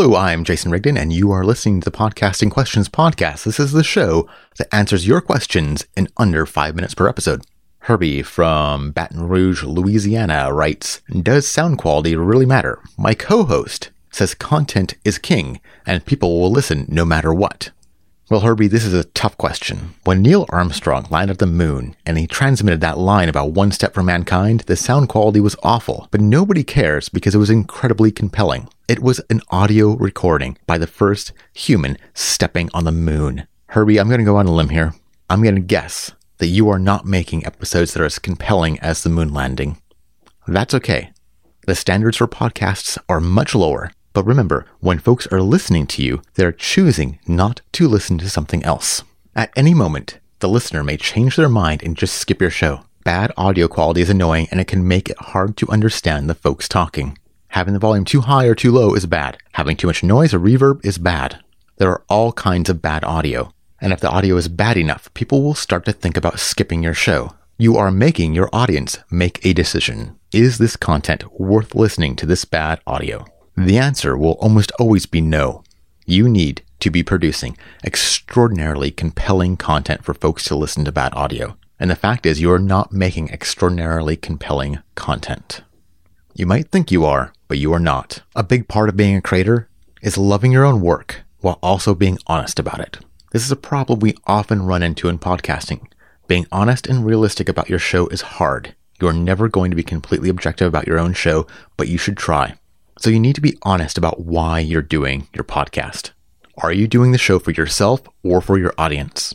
Hello, I'm Jason Rigden, and you are listening to the Podcasting Questions podcast. This is the show that answers your questions in under five minutes per episode. Herbie from Baton Rouge, Louisiana writes, Does sound quality really matter? My co host says content is king, and people will listen no matter what. Well, Herbie, this is a tough question. When Neil Armstrong landed the moon and he transmitted that line about one step for mankind, the sound quality was awful, but nobody cares because it was incredibly compelling. It was an audio recording by the first human stepping on the moon. Herbie, I'm going to go on a limb here. I'm going to guess that you are not making episodes that are as compelling as the moon landing. That's okay. The standards for podcasts are much lower, but remember, when folks are listening to you, they're choosing not to listen to something else. At any moment, the listener may change their mind and just skip your show. Bad audio quality is annoying and it can make it hard to understand the folks talking. Having the volume too high or too low is bad. Having too much noise or reverb is bad. There are all kinds of bad audio. And if the audio is bad enough, people will start to think about skipping your show. You are making your audience make a decision. Is this content worth listening to this bad audio? The answer will almost always be no. You need to be producing extraordinarily compelling content for folks to listen to bad audio. And the fact is, you are not making extraordinarily compelling content. You might think you are, but you are not. A big part of being a creator is loving your own work while also being honest about it. This is a problem we often run into in podcasting. Being honest and realistic about your show is hard. You're never going to be completely objective about your own show, but you should try. So you need to be honest about why you're doing your podcast. Are you doing the show for yourself or for your audience?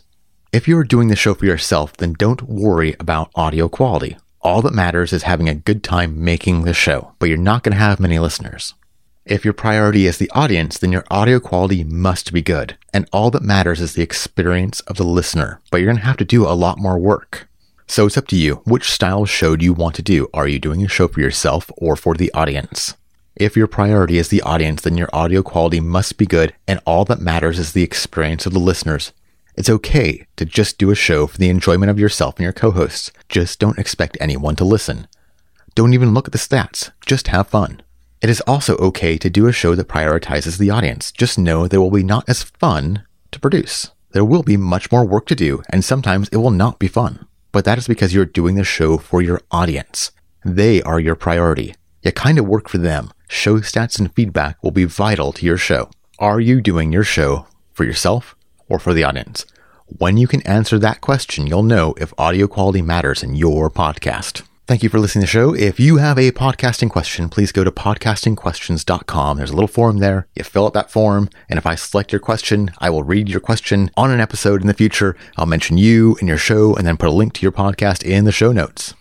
If you are doing the show for yourself, then don't worry about audio quality. All that matters is having a good time making the show, but you're not going to have many listeners. If your priority is the audience, then your audio quality must be good. And all that matters is the experience of the listener, but you're going to have to do a lot more work. So it's up to you. Which style show do you want to do? Are you doing a show for yourself or for the audience? If your priority is the audience, then your audio quality must be good, and all that matters is the experience of the listeners. It's okay to just do a show for the enjoyment of yourself and your co hosts. Just don't expect anyone to listen. Don't even look at the stats, just have fun. It is also okay to do a show that prioritizes the audience. Just know it will be not as fun to produce. There will be much more work to do, and sometimes it will not be fun. But that is because you're doing the show for your audience. They are your priority. You kind of work for them. Show stats and feedback will be vital to your show. Are you doing your show for yourself or for the audience? When you can answer that question, you'll know if audio quality matters in your podcast. Thank you for listening to the show. If you have a podcasting question, please go to podcastingquestions.com. There's a little form there. You fill out that form, and if I select your question, I will read your question on an episode in the future. I'll mention you and your show and then put a link to your podcast in the show notes.